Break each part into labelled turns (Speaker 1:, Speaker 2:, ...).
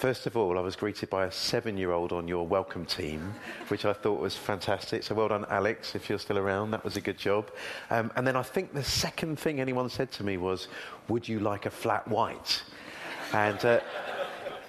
Speaker 1: first of all, I was greeted by a seven year old on your welcome team, which I thought was fantastic. So well done, Alex, if you're still around. That was a good job. Um, and then I think the second thing anyone said to me was, Would you like a flat white? And uh,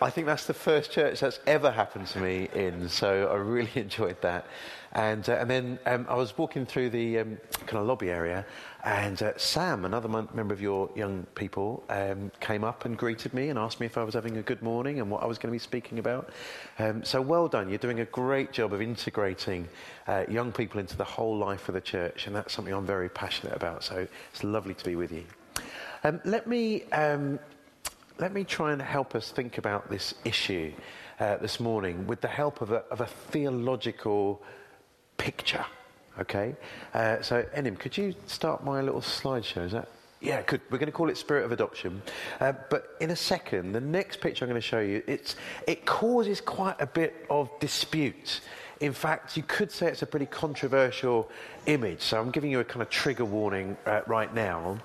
Speaker 1: I think that's the first church that's ever happened to me in, so I really enjoyed that. And, uh, and then um, I was walking through the um, kind of lobby area, and uh, Sam, another member of your young people, um, came up and greeted me and asked me if I was having a good morning and what I was going to be speaking about. Um, so well done. You're doing a great job of integrating uh, young people into the whole life of the church, and that's something I'm very passionate about. So it's lovely to be with you. Um, let me um, let me try and help us think about this issue uh, this morning with the help of a, of a theological picture. Okay? Uh, so, Enim, could you start my little slideshow? Is that? Yeah, good. We're going to call it Spirit of Adoption. Uh, but in a second, the next picture I'm going to show you, it's, it causes quite a bit of dispute. In fact, you could say it's a pretty controversial image. So I'm giving you a kind of trigger warning uh, right now.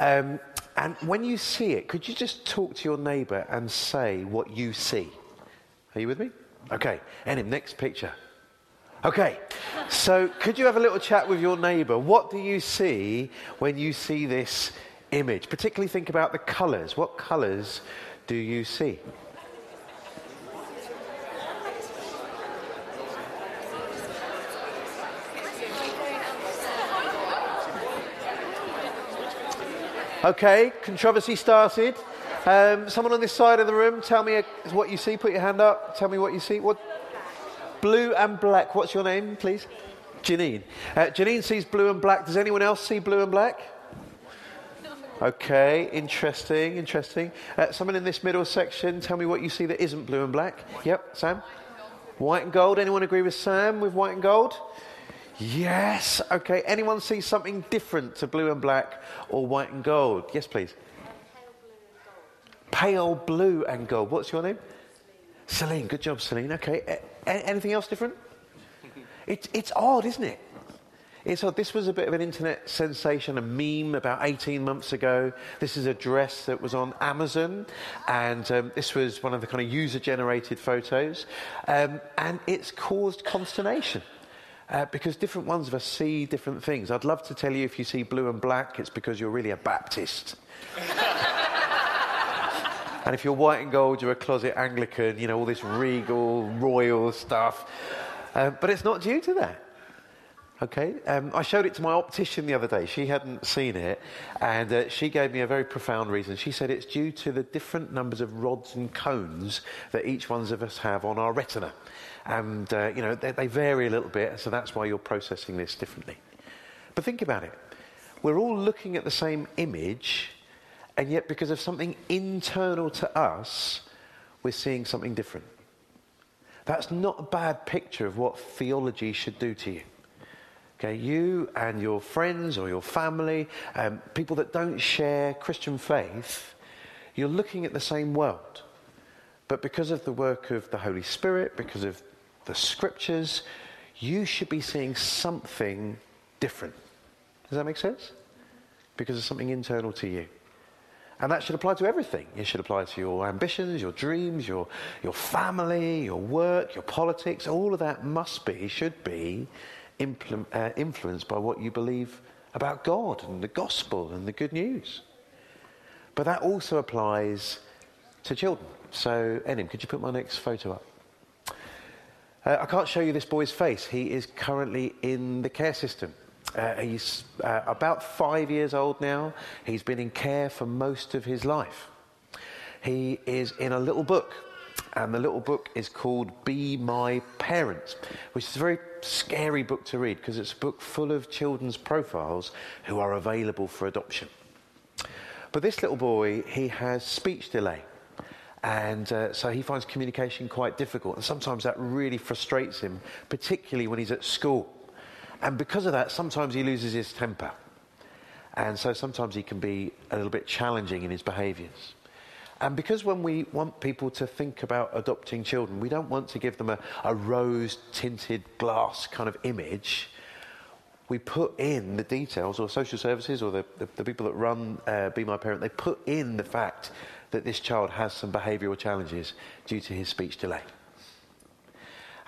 Speaker 1: Um, and when you see it, could you just talk to your neighbour and say what you see? Are you with me? Okay. And next picture. Okay. So could you have a little chat with your neighbour? What do you see when you see this image? Particularly think about the colours. What colours do you see? Okay, controversy started. Um, someone on this side of the room, tell me what you see. Put your hand up. Tell me what you see. What? Blue and black. What's your name, please? Janine. Uh, Janine sees blue and black. Does anyone else see blue and black? Okay, interesting, interesting. Uh, someone in this middle section, tell me what you see that isn't blue and black. Yep, Sam? White and gold. Anyone agree with Sam with white and gold? Yes. Okay. Anyone see something different to blue and black or white and gold? Yes, please. Pale blue and gold. What's your name? Celine. Celine. Good job, Celine. Okay. A- anything else different? It, it's odd, isn't it? It's odd. This was a bit of an internet sensation, a meme about 18 months ago. This is a dress that was on Amazon, and um, this was one of the kind of user generated photos. Um, and it's caused consternation. Uh, because different ones of us see different things. I'd love to tell you if you see blue and black, it's because you're really a Baptist. and if you're white and gold, you're a closet Anglican, you know, all this regal, royal stuff. Uh, but it's not due to that. Okay, um, I showed it to my optician the other day. She hadn't seen it, and uh, she gave me a very profound reason. She said it's due to the different numbers of rods and cones that each one of us have on our retina and uh, you know they, they vary a little bit, so that's why you're processing this differently. But think about it: we're all looking at the same image, and yet because of something internal to us, we're seeing something different. That's not a bad picture of what theology should do to you. Okay, you and your friends or your family, um, people that don't share Christian faith, you're looking at the same world. But because of the work of the Holy Spirit, because of the scriptures, you should be seeing something different. Does that make sense? Because of something internal to you. And that should apply to everything. It should apply to your ambitions, your dreams, your, your family, your work, your politics. All of that must be, should be impl- uh, influenced by what you believe about God and the gospel and the good news. But that also applies to children. So, Enim, could you put my next photo up? Uh, I can't show you this boy's face. He is currently in the care system. Uh, he's uh, about five years old now. He's been in care for most of his life. He is in a little book, and the little book is called Be My Parent, which is a very scary book to read because it's a book full of children's profiles who are available for adoption. But this little boy, he has speech delay. And uh, so he finds communication quite difficult. And sometimes that really frustrates him, particularly when he's at school. And because of that, sometimes he loses his temper. And so sometimes he can be a little bit challenging in his behaviours. And because when we want people to think about adopting children, we don't want to give them a, a rose tinted glass kind of image. We put in the details, or social services, or the, the, the people that run uh, Be My Parent, they put in the fact that this child has some behavioural challenges due to his speech delay.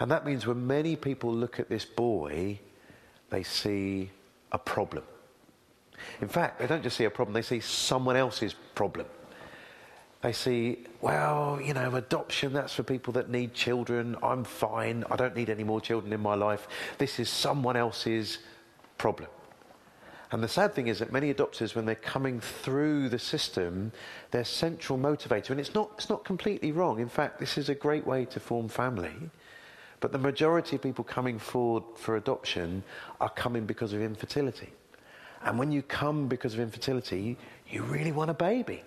Speaker 1: And that means when many people look at this boy, they see a problem. In fact, they don't just see a problem, they see someone else's problem. They see, well, you know, adoption, that's for people that need children. I'm fine. I don't need any more children in my life. This is someone else's problem. And the sad thing is that many adopters, when they're coming through the system, their central motivator, and it's not, it's not completely wrong. In fact, this is a great way to form family. But the majority of people coming forward for adoption are coming because of infertility. And when you come because of infertility, you really want a baby.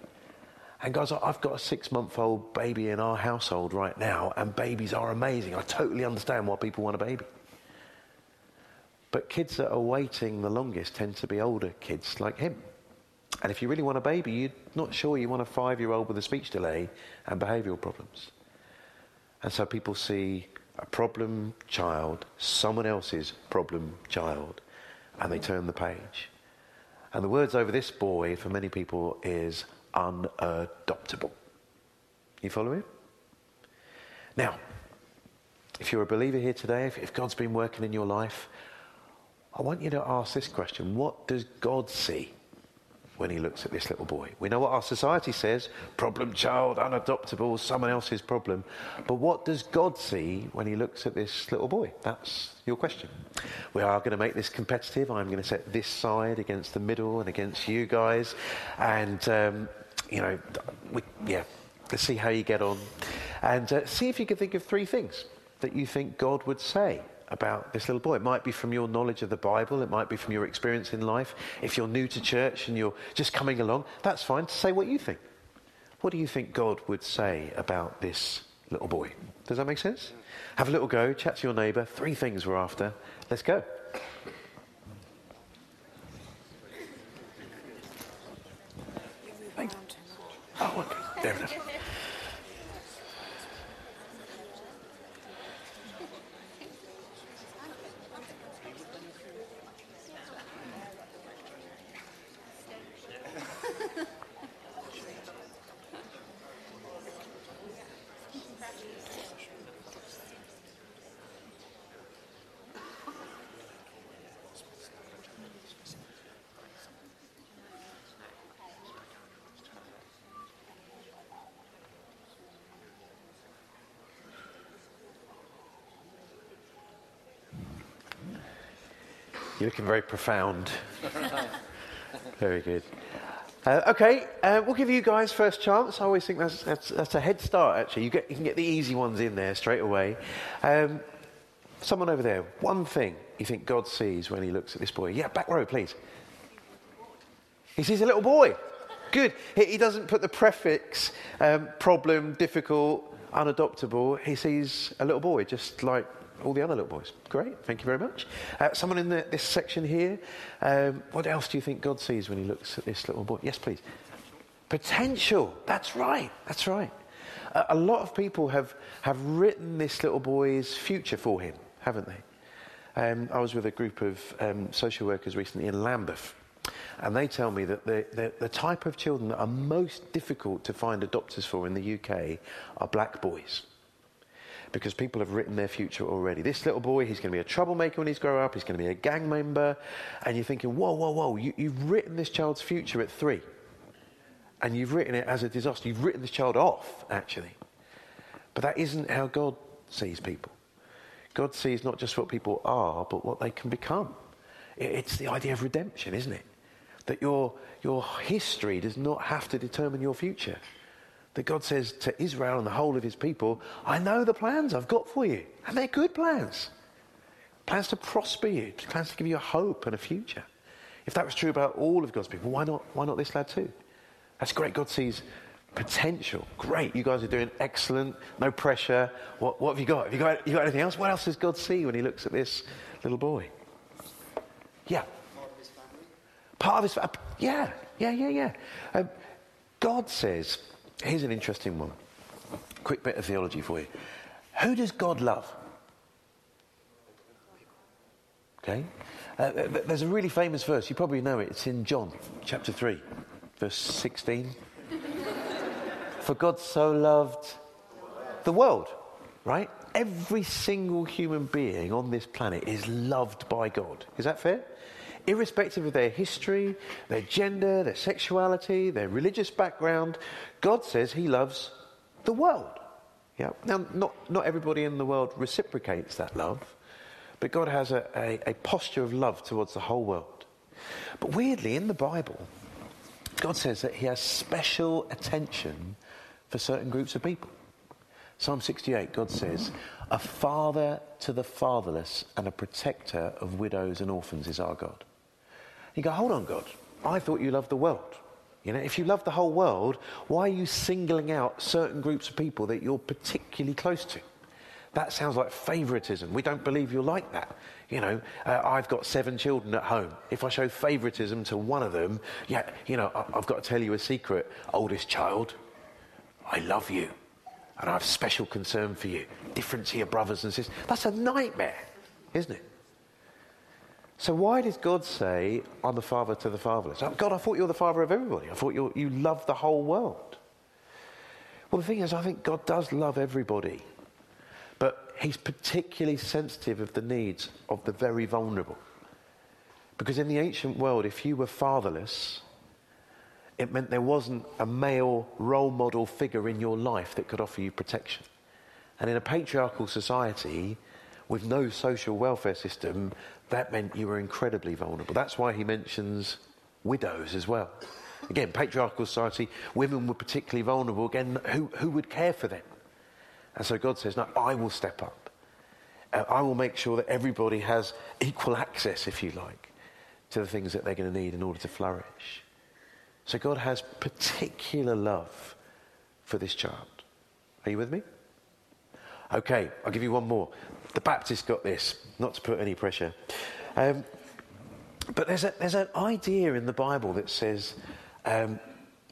Speaker 1: And guys, I've got a six month old baby in our household right now, and babies are amazing. I totally understand why people want a baby. But kids that are waiting the longest tend to be older kids like him. And if you really want a baby, you're not sure you want a five year old with a speech delay and behavioural problems. And so people see a problem child, someone else's problem child, and they turn the page. And the words over this boy for many people is unadoptable. You follow me? Now, if you're a believer here today, if, if God's been working in your life, I want you to ask this question What does God see when he looks at this little boy? We know what our society says problem child, unadoptable, someone else's problem. But what does God see when he looks at this little boy? That's your question. We are going to make this competitive. I'm going to set this side against the middle and against you guys. And, um, you know, we, yeah, let's see how you get on. And uh, see if you can think of three things that you think God would say about this little boy. It might be from your knowledge of the Bible, it might be from your experience in life. If you're new to church and you're just coming along, that's fine to say what you think. What do you think God would say about this little boy? Does that make sense? Have a little go, chat to your neighbour. Three things we're after. Let's go. Oh, okay. You're looking very profound. very good. Uh, okay, uh, we'll give you guys first chance. I always think that's, that's, that's a head start, actually. You, get, you, can get the easy ones in there straight away. Um, someone over there, one thing you think God sees when he looks at this boy. Yeah, back row, please. He sees a little boy. Good. He, he doesn't put the prefix um, problem, difficult, unadoptable. He sees a little boy, just like all the other little boys. Great, thank you very much. Uh, someone in the, this section here, um, what else do you think God sees when he looks at this little boy? Yes, please. Potential. That's right, that's right. A lot of people have, have written this little boy's future for him, haven't they? Um, I was with a group of um, social workers recently in Lambeth, and they tell me that the, the, the type of children that are most difficult to find adopters for in the UK are black boys because people have written their future already. This little boy, he's going to be a troublemaker when he's grown up, he's going to be a gang member. And you're thinking, whoa, whoa, whoa, you, you've written this child's future at three. And you've written it as a disaster. You've written this child off, actually. But that isn't how God sees people. God sees not just what people are, but what they can become. It's the idea of redemption, isn't it? That your, your history does not have to determine your future that God says to Israel and the whole of his people, I know the plans I've got for you. And they're good plans. Plans to prosper you, plans to give you a hope and a future. If that was true about all of God's people, why not, why not this lad too? That's great. God sees potential. Great. You guys are doing excellent. No pressure. What, what have you got? Have you got, you got anything else? What else does God see when he looks at this little boy? Yeah. Part of his family. Part of his family. Yeah, yeah, yeah, yeah. Um, God says Here's an interesting one. Quick bit of theology for you. Who does God love? Okay? Uh, there's a really famous verse. You probably know it. It's in John chapter 3, verse 16. For God so loved the world, right? Every single human being on this planet is loved by God. Is that fair? Irrespective of their history, their gender, their sexuality, their religious background, God says He loves the world. Yeah. Now, not, not everybody in the world reciprocates that love, but God has a, a, a posture of love towards the whole world. But weirdly, in the Bible, God says that He has special attention for certain groups of people. Psalm 68, God says, A father to the fatherless and a protector of widows and orphans is our God. You go, hold on, God. I thought you loved the world. You know, if you love the whole world, why are you singling out certain groups of people that you're particularly close to? That sounds like favoritism. We don't believe you're like that. You know, uh, I've got seven children at home. If I show favoritism to one of them, yeah, you know, I, I've got to tell you a secret. Oldest child, I love you. And I have special concern for you. Difference to your brothers and sisters. That's a nightmare, isn't it? So why does God say, I'm the father to the fatherless? Oh, God, I thought you were the father of everybody. I thought you, you love the whole world. Well, the thing is, I think God does love everybody. But he's particularly sensitive of the needs of the very vulnerable. Because in the ancient world, if you were fatherless, it meant there wasn't a male role model figure in your life that could offer you protection. And in a patriarchal society, with no social welfare system, that meant you were incredibly vulnerable. That's why he mentions widows as well. Again, patriarchal society, women were particularly vulnerable. Again, who, who would care for them? And so God says, No, I will step up. Uh, I will make sure that everybody has equal access, if you like, to the things that they're going to need in order to flourish. So God has particular love for this child. Are you with me? Okay, I'll give you one more. The Baptist got this, not to put any pressure. Um, but there's, a, there's an idea in the Bible that says um,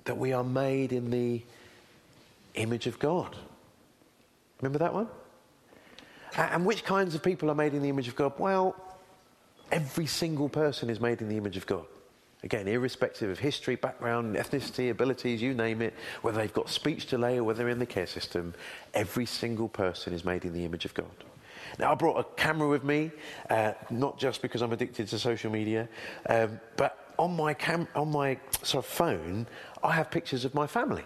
Speaker 1: that we are made in the image of God. Remember that one? And which kinds of people are made in the image of God? Well, every single person is made in the image of God. Again, irrespective of history, background, ethnicity, abilities, you name it, whether they've got speech delay or whether they're in the care system, every single person is made in the image of God. Now, I brought a camera with me, uh, not just because I'm addicted to social media, um, but on my, cam- on my sort of phone, I have pictures of my family.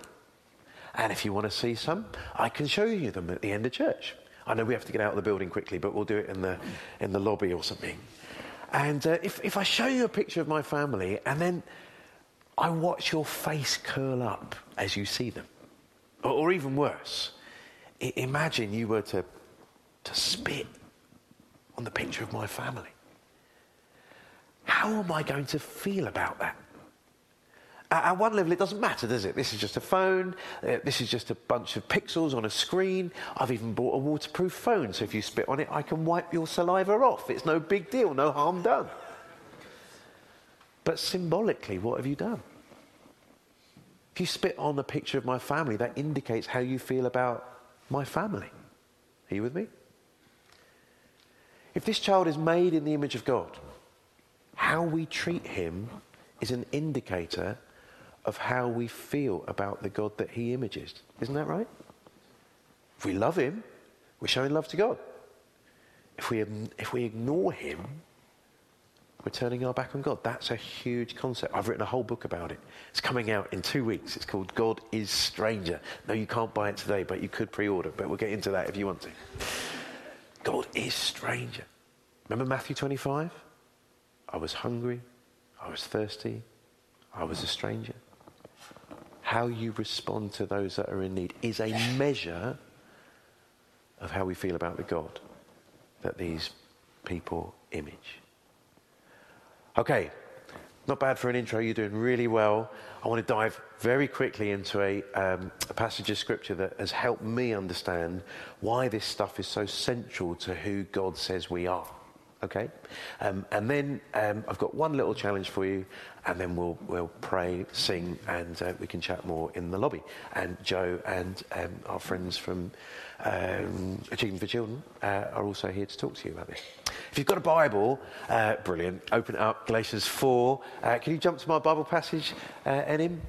Speaker 1: And if you want to see some, I can show you them at the end of church. I know we have to get out of the building quickly, but we'll do it in the, in the lobby or something. And uh, if, if I show you a picture of my family and then I watch your face curl up as you see them, or, or even worse, imagine you were to, to spit on the picture of my family. How am I going to feel about that? At one level, it doesn't matter, does it? This is just a phone. Uh, this is just a bunch of pixels on a screen. I've even bought a waterproof phone, so if you spit on it, I can wipe your saliva off. It's no big deal, no harm done. But symbolically, what have you done? If you spit on a picture of my family, that indicates how you feel about my family. Are you with me? If this child is made in the image of God, how we treat him is an indicator of how we feel about the God that he images. Isn't that right? If we love him, we're showing love to God. If we, um, if we ignore him, we're turning our back on God. That's a huge concept. I've written a whole book about it. It's coming out in two weeks. It's called God is Stranger. No, you can't buy it today, but you could pre order. But we'll get into that if you want to. God is stranger. Remember Matthew 25? I was hungry. I was thirsty. I was a stranger how you respond to those that are in need is a measure of how we feel about the God that these people image. Okay, not bad for an intro. You're doing really well. I want to dive very quickly into a, um, a, passage of scripture that has helped me understand why this stuff is so central to who God says we are. Okay? Um, and then um, I've got one little challenge for you, and then we'll, we'll pray, sing, and uh, we can chat more in the lobby. And Joe and um, our friends from um, Achieving for Children uh, are also here to talk to you about this. If you've got a Bible, uh, brilliant, open up, Galatians 4. Uh, can you jump to my Bible passage, uh, Enim?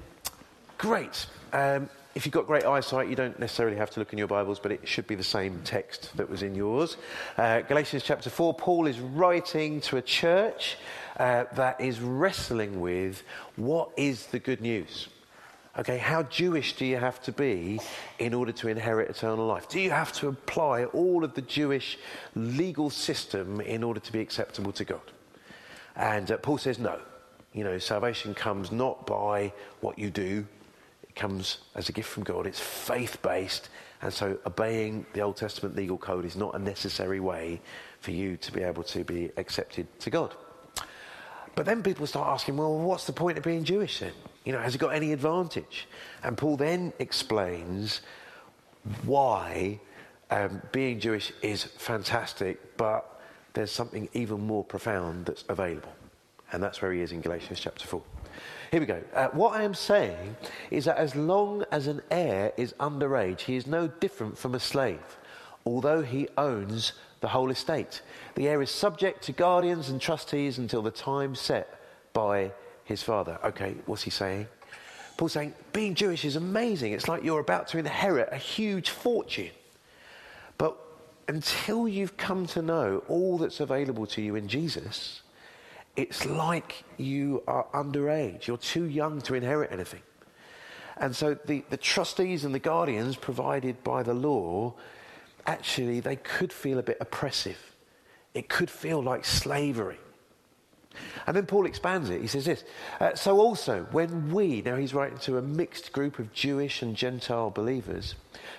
Speaker 1: Great. Um, if you've got great eyesight, you don't necessarily have to look in your Bibles, but it should be the same text that was in yours. Uh, Galatians chapter 4, Paul is writing to a church uh, that is wrestling with what is the good news? Okay, how Jewish do you have to be in order to inherit eternal life? Do you have to apply all of the Jewish legal system in order to be acceptable to God? And uh, Paul says no. You know, salvation comes not by what you do, it comes as a gift from God. It's faith based. And so obeying the Old Testament legal code is not a necessary way for you to be able to be accepted to God. But then people start asking, well, what's the point of being Jewish then? You know, has it got any advantage? And Paul then explains why um, being Jewish is fantastic, but there's something even more profound that's available. And that's where he is in Galatians chapter 4. Here we go. Uh, what I am saying is that as long as an heir is underage, he is no different from a slave, although he owns the whole estate. The heir is subject to guardians and trustees until the time set by his father. Okay, what's he saying? Paul's saying being Jewish is amazing. It's like you're about to inherit a huge fortune. But until you've come to know all that's available to you in Jesus, it's like you are underage. You're too young to inherit anything. And so the, the trustees and the guardians provided by the law, actually, they could feel a bit oppressive. It could feel like slavery. And then Paul expands it. He says this uh, So also, when we, now he's writing to a mixed group of Jewish and Gentile believers,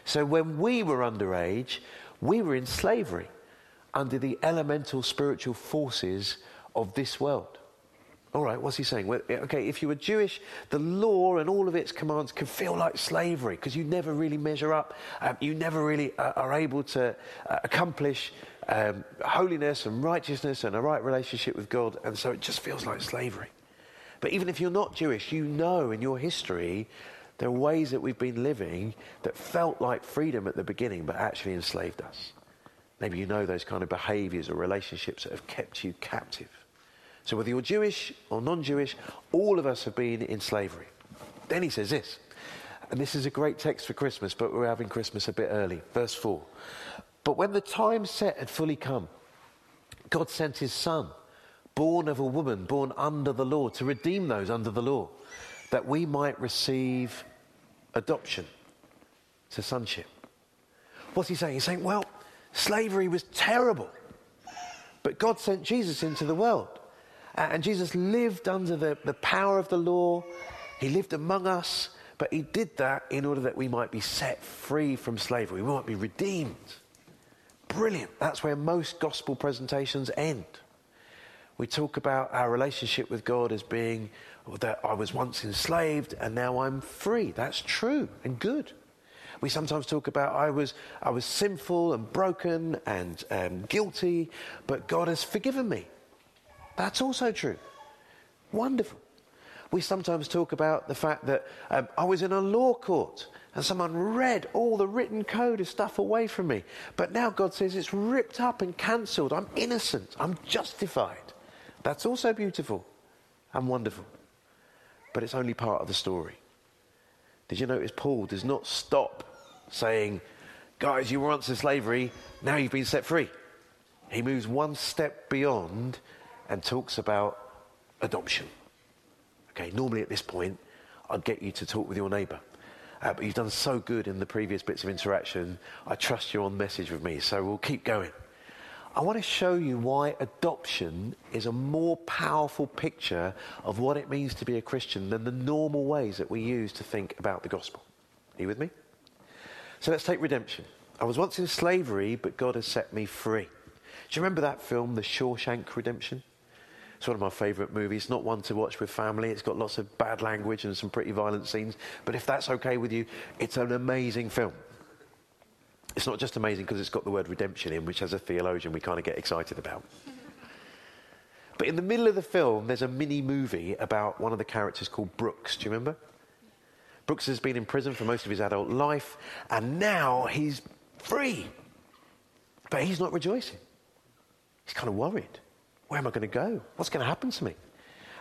Speaker 1: so when we were underage, we were in slavery under the elemental spiritual forces of this world. All right, what's he saying? Well, okay, if you were Jewish, the law and all of its commands can feel like slavery because you never really measure up. Um, you never really uh, are able to uh, accomplish um, holiness and righteousness and a right relationship with God, and so it just feels like slavery. But even if you're not Jewish, you know in your history there are ways that we've been living that felt like freedom at the beginning but actually enslaved us. Maybe you know those kind of behaviors or relationships that have kept you captive. So, whether you're Jewish or non Jewish, all of us have been in slavery. Then he says this, and this is a great text for Christmas, but we're having Christmas a bit early. Verse 4. But when the time set had fully come, God sent his son, born of a woman, born under the law, to redeem those under the law, that we might receive adoption to sonship. What's he saying? He's saying, well, slavery was terrible, but God sent Jesus into the world and Jesus lived under the, the power of the law. He lived among us, but he did that in order that we might be set free from slavery. We might be redeemed. Brilliant. That's where most gospel presentations end. We talk about our relationship with God as being that I was once enslaved and now I'm free. That's true and good. We sometimes talk about I was, I was sinful and broken and um, guilty, but God has forgiven me. That's also true. Wonderful. We sometimes talk about the fact that um, I was in a law court and someone read all the written code of stuff away from me. But now God says it's ripped up and cancelled. I'm innocent. I'm justified. That's also beautiful and wonderful. But it's only part of the story. Did you notice Paul does not stop saying, Guys, you were once in slavery, now you've been set free. He moves one step beyond and talks about adoption. Okay, normally at this point, I'd get you to talk with your neighbour. Uh, but you've done so good in the previous bits of interaction. I trust you're on message with me, so we'll keep going. I want to show you why adoption is a more powerful picture of what it means to be a Christian than the normal ways that we use to think about the gospel. Are you with me? So let's take redemption. I was once in slavery, but God has set me free. Do you remember that film, The Shawshank Redemption? It's one of my favourite movies. Not one to watch with family. It's got lots of bad language and some pretty violent scenes. But if that's okay with you, it's an amazing film. It's not just amazing because it's got the word redemption in, which as a theologian we kind of get excited about. But in the middle of the film, there's a mini movie about one of the characters called Brooks. Do you remember? Brooks has been in prison for most of his adult life, and now he's free. But he's not rejoicing. He's kind of worried. Where am I going to go? What's going to happen to me?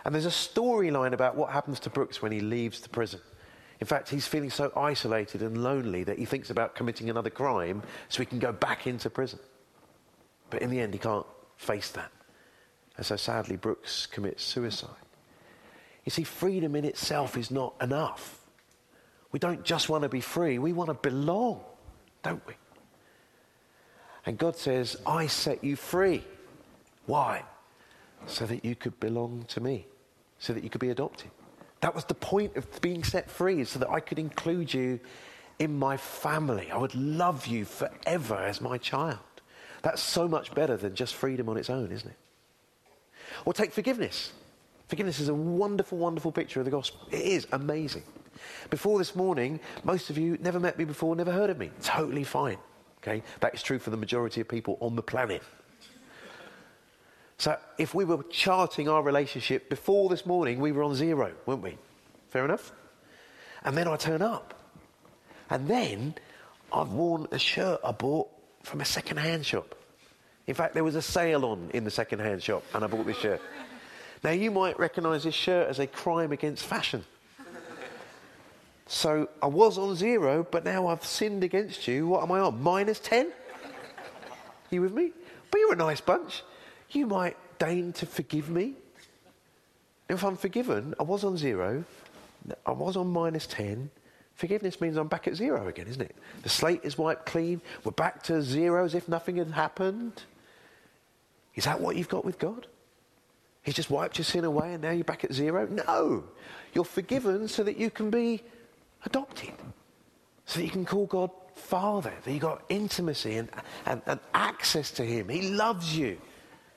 Speaker 1: And there's a storyline about what happens to Brooks when he leaves the prison. In fact, he's feeling so isolated and lonely that he thinks about committing another crime so he can go back into prison. But in the end, he can't face that. And so sadly, Brooks commits suicide. You see, freedom in itself is not enough. We don't just want to be free, we want to belong, don't we? And God says, I set you free. Why? So that you could belong to me, so that you could be adopted. That was the point of being set free, so that I could include you in my family. I would love you forever as my child. That's so much better than just freedom on its own, isn't it? Or take forgiveness. Forgiveness is a wonderful, wonderful picture of the gospel. It is amazing. Before this morning, most of you never met me before, never heard of me. Totally fine. Okay? That is true for the majority of people on the planet. So if we were charting our relationship before this morning, we were on zero, weren't we? Fair enough? And then I turn up. And then I've worn a shirt I bought from a second-hand shop. In fact, there was a sale on in the second-hand shop, and I bought this shirt. Now, you might recognise this shirt as a crime against fashion. So I was on zero, but now I've sinned against you. What am I on? Minus 10? You with me? But you're a nice bunch. You might deign to forgive me. If I'm forgiven, I was on zero, I was on minus 10, Forgiveness means I'm back at zero again, isn't it? The slate is wiped clean. We're back to zero as if nothing had happened. Is that what you've got with God? He's just wiped your sin away and now you're back at zero? No. You're forgiven so that you can be adopted, so that you can call God Father, that you've got intimacy and, and, and access to Him. He loves you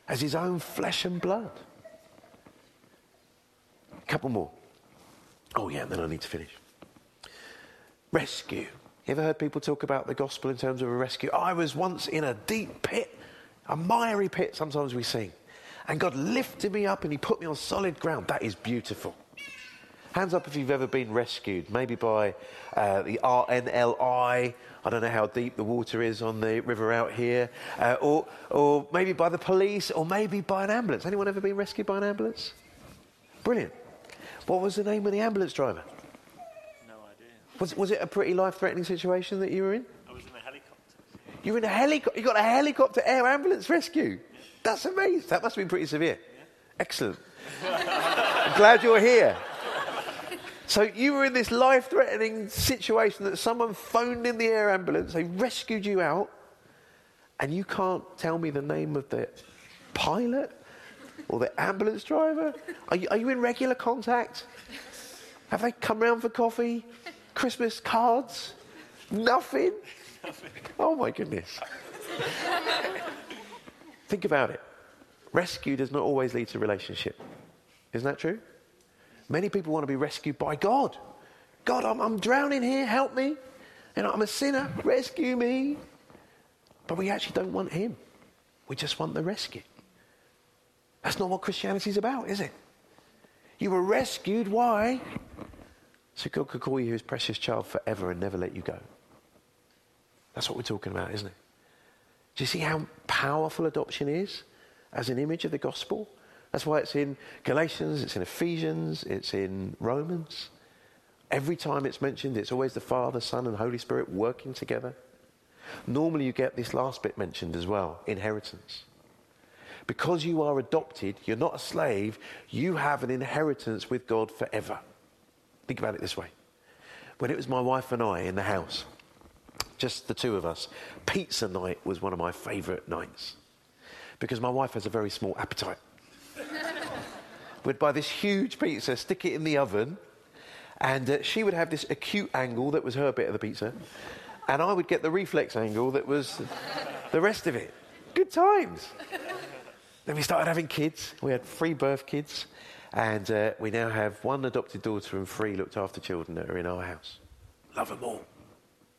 Speaker 1: as His own flesh and blood. A couple more. Oh, yeah, then I need to finish. Rescue. You ever heard people talk about the gospel in terms of a rescue? I was once in a deep pit, a miry pit, sometimes we sing. And God lifted me up and He put me on solid ground. That is beautiful. Hands up if you've ever been rescued, maybe by uh, the RNLI. I don't know how deep the water is on the river out here, uh, or, or maybe by the police, or maybe by an ambulance. Anyone ever been rescued by an ambulance? Brilliant. What was the name of the ambulance driver? No idea. Was, was it a pretty life threatening situation that you were in?
Speaker 2: I was in a helicopter.
Speaker 1: You were in a helicopter? You got a helicopter air ambulance rescue? Yeah. That's amazing. That must have been pretty severe. Yeah. Excellent. I'm glad you're here. So you were in this life threatening situation that someone phoned in the air ambulance, they rescued you out, and you can't tell me the name of the pilot or the ambulance driver? Are you, are you in regular contact? Have they come round for coffee? Christmas cards? Nothing? Nothing. Oh my goodness. Think about it. Rescue does not always lead to relationship. Isn't that true? Many people want to be rescued by God. God, I'm, I'm drowning here, help me. And I'm a sinner, rescue me. But we actually don't want Him. We just want the rescue. That's not what Christianity is about, is it? You were rescued. Why? So God could call you his precious child forever and never let you go. That's what we're talking about, isn't it? Do you see how powerful adoption is as an image of the gospel? That's why it's in Galatians, it's in Ephesians, it's in Romans. Every time it's mentioned, it's always the Father, Son, and Holy Spirit working together. Normally, you get this last bit mentioned as well inheritance. Because you are adopted, you're not a slave, you have an inheritance with God forever. Think about it this way. When it was my wife and I in the house, just the two of us, pizza night was one of my favourite nights because my wife has a very small appetite. We'd buy this huge pizza, stick it in the oven, and uh, she would have this acute angle that was her bit of the pizza, and I would get the reflex angle that was the rest of it. Good times. Then we started having kids. We had three birth kids. And uh, we now have one adopted daughter and three looked after children that are in our house. Love them all,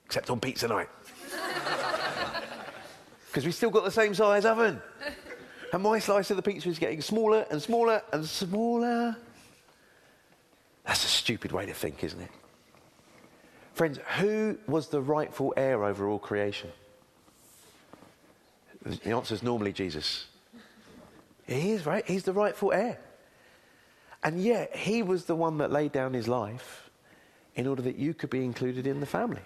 Speaker 1: except on pizza night. Because we still got the same size oven. And my slice of the pizza is getting smaller and smaller and smaller. That's a stupid way to think, isn't it? Friends, who was the rightful heir over all creation? The answer is normally Jesus. He is, right? He's the rightful heir. And yet, he was the one that laid down his life in order that you could be included in the family.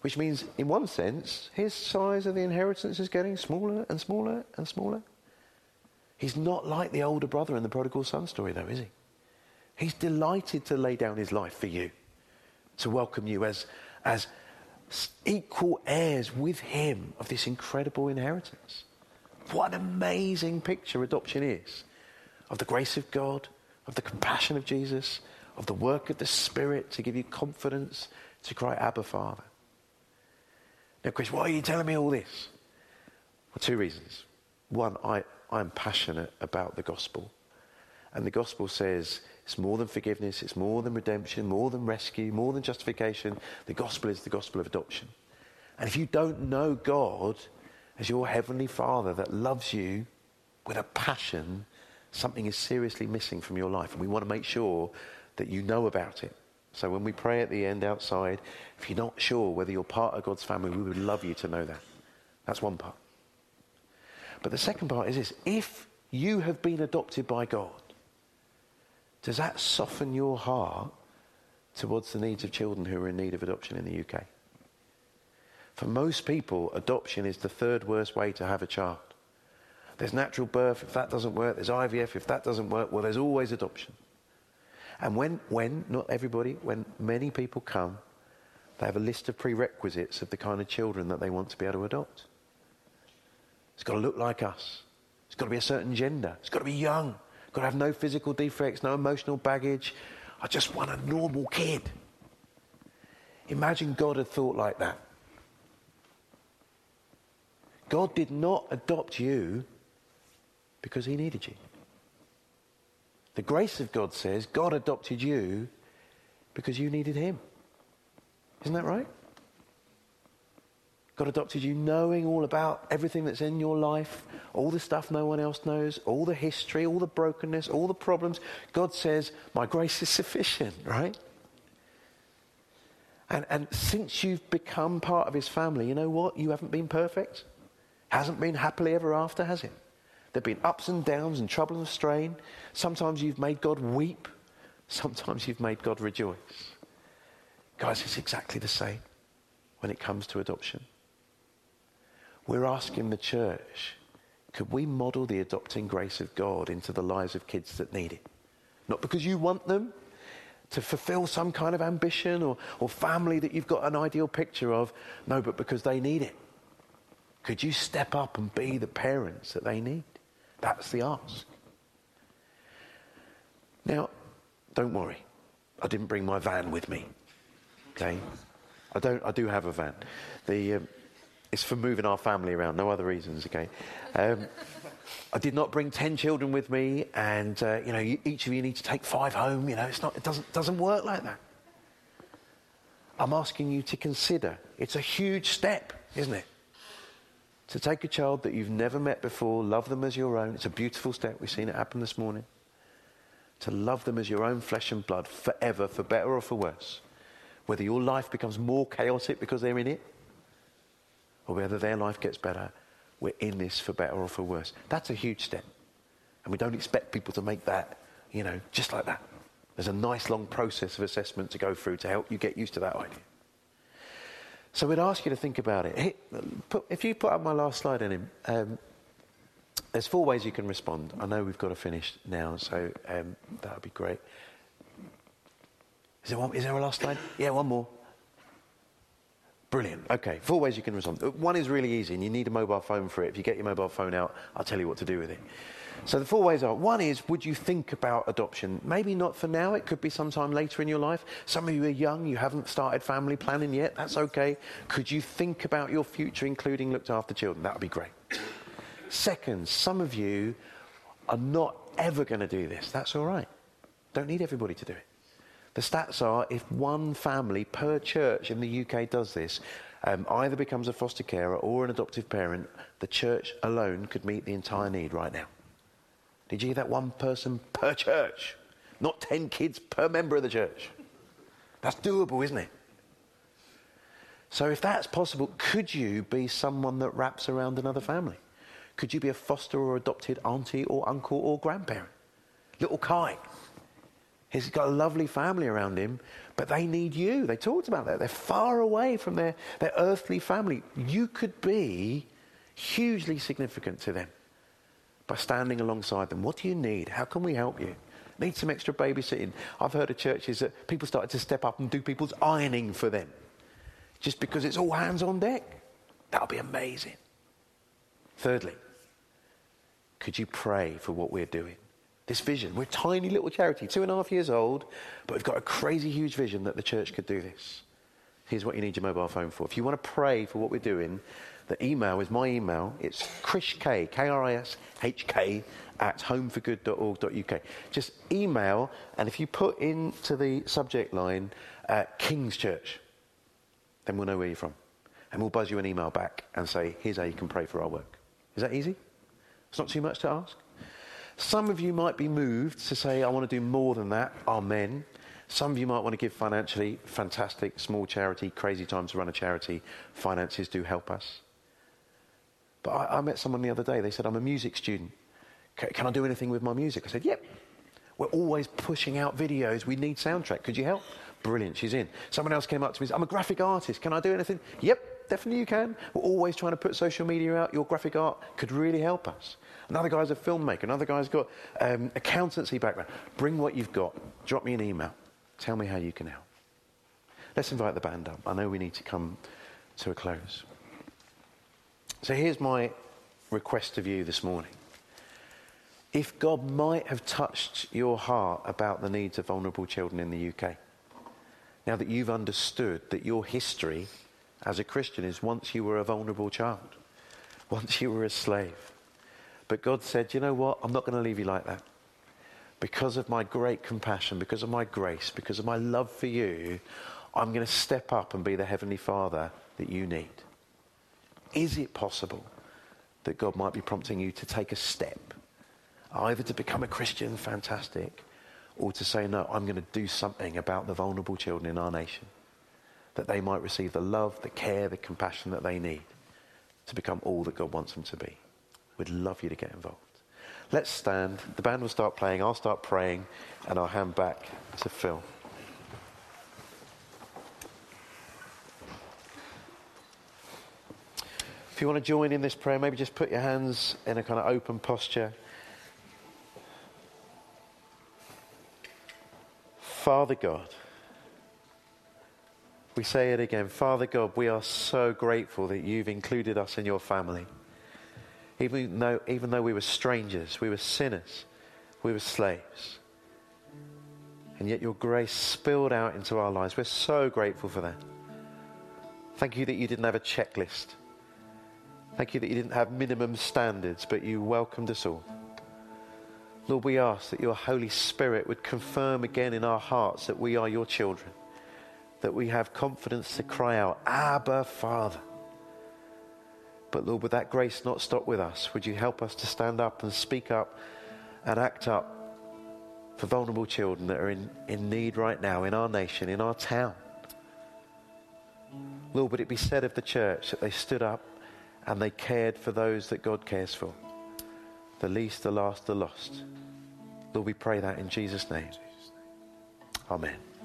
Speaker 1: Which means, in one sense, his size of the inheritance is getting smaller and smaller and smaller. He's not like the older brother in the prodigal son story, though, is he? He's delighted to lay down his life for you, to welcome you as, as equal heirs with him of this incredible inheritance. What an amazing picture adoption is of the grace of God, of the compassion of Jesus, of the work of the Spirit to give you confidence to cry, Abba, Father. Now, Krish, why are you telling me all this? For two reasons. One, I, I'm passionate about the gospel. And the gospel says it's more than forgiveness, it's more than redemption, more than rescue, more than justification. The gospel is the gospel of adoption. And if you don't know God as your heavenly Father that loves you with a passion, something is seriously missing from your life. And we want to make sure that you know about it. So when we pray at the end outside, if you're not sure whether you're part of God's family, we would love you to know that. That's one part. But the second part is this if you have been adopted by God, does that soften your heart towards the needs of children who are in need of adoption in the UK? For most people, adoption is the third worst way to have a child. There's natural birth, if that doesn't work, there's IVF, if that doesn't work, well, there's always adoption. And when, when, not everybody, when many people come, they have a list of prerequisites of the kind of children that they want to be able to adopt. It's got to look like us. It's got to be a certain gender. It's got to be young. It's got to have no physical defects, no emotional baggage. I just want a normal kid. Imagine God had thought like that. God did not adopt you because he needed you. The grace of God says God adopted you because you needed him. Isn't that right? God adopted you knowing all about everything that's in your life, all the stuff no one else knows, all the history, all the brokenness, all the problems. God says, My grace is sufficient, right? And, and since you've become part of his family, you know what? You haven't been perfect. Hasn't been happily ever after, has it? There have been ups and downs and trouble and strain. Sometimes you've made God weep. Sometimes you've made God rejoice. Guys, it's exactly the same when it comes to adoption. We're asking the church, could we model the adopting grace of God into the lives of kids that need it? Not because you want them to fulfill some kind of ambition or, or family that you've got an ideal picture of. No, but because they need it. Could you step up and be the parents that they need? That's the ask. Now, don't worry. I didn't bring my van with me. Okay? I don't. I do have a van. The um, it's for moving our family around, no other reasons, okay? Um, I did not bring 10 children with me, and, uh, you know, you, each of you need to take five home. You know, it's not, it doesn't, doesn't work like that. I'm asking you to consider. It's a huge step, isn't it? To take a child that you've never met before, love them as your own. It's a beautiful step. We've seen it happen this morning. To love them as your own flesh and blood forever, for better or for worse. Whether your life becomes more chaotic because they're in it, or whether their life gets better, we're in this for better or for worse. That's a huge step. And we don't expect people to make that, you know, just like that. There's a nice long process of assessment to go through to help you get used to that idea. So we'd ask you to think about it. If you put up my last slide Enim, um, there's four ways you can respond. I know we've got to finish now, so um, that would be great. Is there, one, is there a last slide? Yeah, one more. Brilliant. Okay, four ways you can respond. Uh, one is really easy, and you need a mobile phone for it. If you get your mobile phone out, I'll tell you what to do with it. So the four ways are one is, would you think about adoption? Maybe not for now, it could be sometime later in your life. Some of you are young, you haven't started family planning yet, that's okay. Could you think about your future, including looked after children? That would be great. Second, some of you are not ever going to do this. That's all right. Don't need everybody to do it. The stats are if one family per church in the UK does this, um, either becomes a foster carer or an adoptive parent, the church alone could meet the entire need right now. Did you hear that? One person per church, not 10 kids per member of the church. That's doable, isn't it? So, if that's possible, could you be someone that wraps around another family? Could you be a foster or adopted auntie or uncle or grandparent? Little Kai He's got a lovely family around him, But they need you. They talked about that. They're far away from their, their earthly family. You could be hugely significant to them by standing alongside them. What do you need? How can we help you? Need some extra babysitting. I've heard of churches that people started to step up and do people's ironing for them just because it's all hands on deck. That'll be amazing. Thirdly, could you pray for what we're doing? This vision. We're a tiny little charity, two and a half years old, but we've got a crazy huge vision that the church could do this. Here's what you need your mobile phone for. If you want to pray for what we're doing, the email is my email. It's krishk, K-R-I-S-H-K, at homeforgood.org.uk. Just email, and if you put into the subject line uh, King's Church, then we'll know where you're from. And we'll buzz you an email back and say, here's how you can pray for our work. Is that easy? It's not too much to ask. Some of you might be moved to say, I want to do more than that. Amen. Some of you might want to give financially. Fantastic. Small charity, crazy time to run a charity. Finances do help us. But I, I met someone the other day. They said, I'm a music student. Can, can I do anything with my music? I said, Yep. We're always pushing out videos. We need soundtrack. Could you help? Brilliant. She's in. Someone else came up to me. I'm a graphic artist. Can I do anything? Yep, definitely you can. We're always trying to put social media out. Your graphic art could really help us. Another guy's a filmmaker. Another guy's got um, accountancy background. Bring what you've got. Drop me an email. Tell me how you can help. Let's invite the band up. I know we need to come to a close. So here's my request of you this morning. If God might have touched your heart about the needs of vulnerable children in the UK, now that you've understood that your history as a Christian is once you were a vulnerable child, once you were a slave. But God said, you know what? I'm not going to leave you like that. Because of my great compassion, because of my grace, because of my love for you, I'm going to step up and be the Heavenly Father that you need. Is it possible that God might be prompting you to take a step? Either to become a Christian, fantastic, or to say, no, I'm going to do something about the vulnerable children in our nation. That they might receive the love, the care, the compassion that they need to become all that God wants them to be. We'd love you to get involved. Let's stand. The band will start playing. I'll start praying, and I'll hand back to Phil. If you want to join in this prayer, maybe just put your hands in a kind of open posture. Father God, we say it again. Father God, we are so grateful that you've included us in your family. Even though, even though we were strangers, we were sinners, we were slaves. And yet your grace spilled out into our lives. We're so grateful for that. Thank you that you didn't have a checklist. Thank you that you didn't have minimum standards, but you welcomed us all. Lord, we ask that your Holy Spirit would confirm again in our hearts that we are your children, that we have confidence to cry out, Abba, Father. But Lord, would that grace not stop with us? Would you help us to stand up and speak up and act up for vulnerable children that are in, in need right now in our nation, in our town? Lord, would it be said of the church that they stood up and they cared for those that God cares for? the least, the last, the lost. Lord, we pray that in Jesus' name. Amen.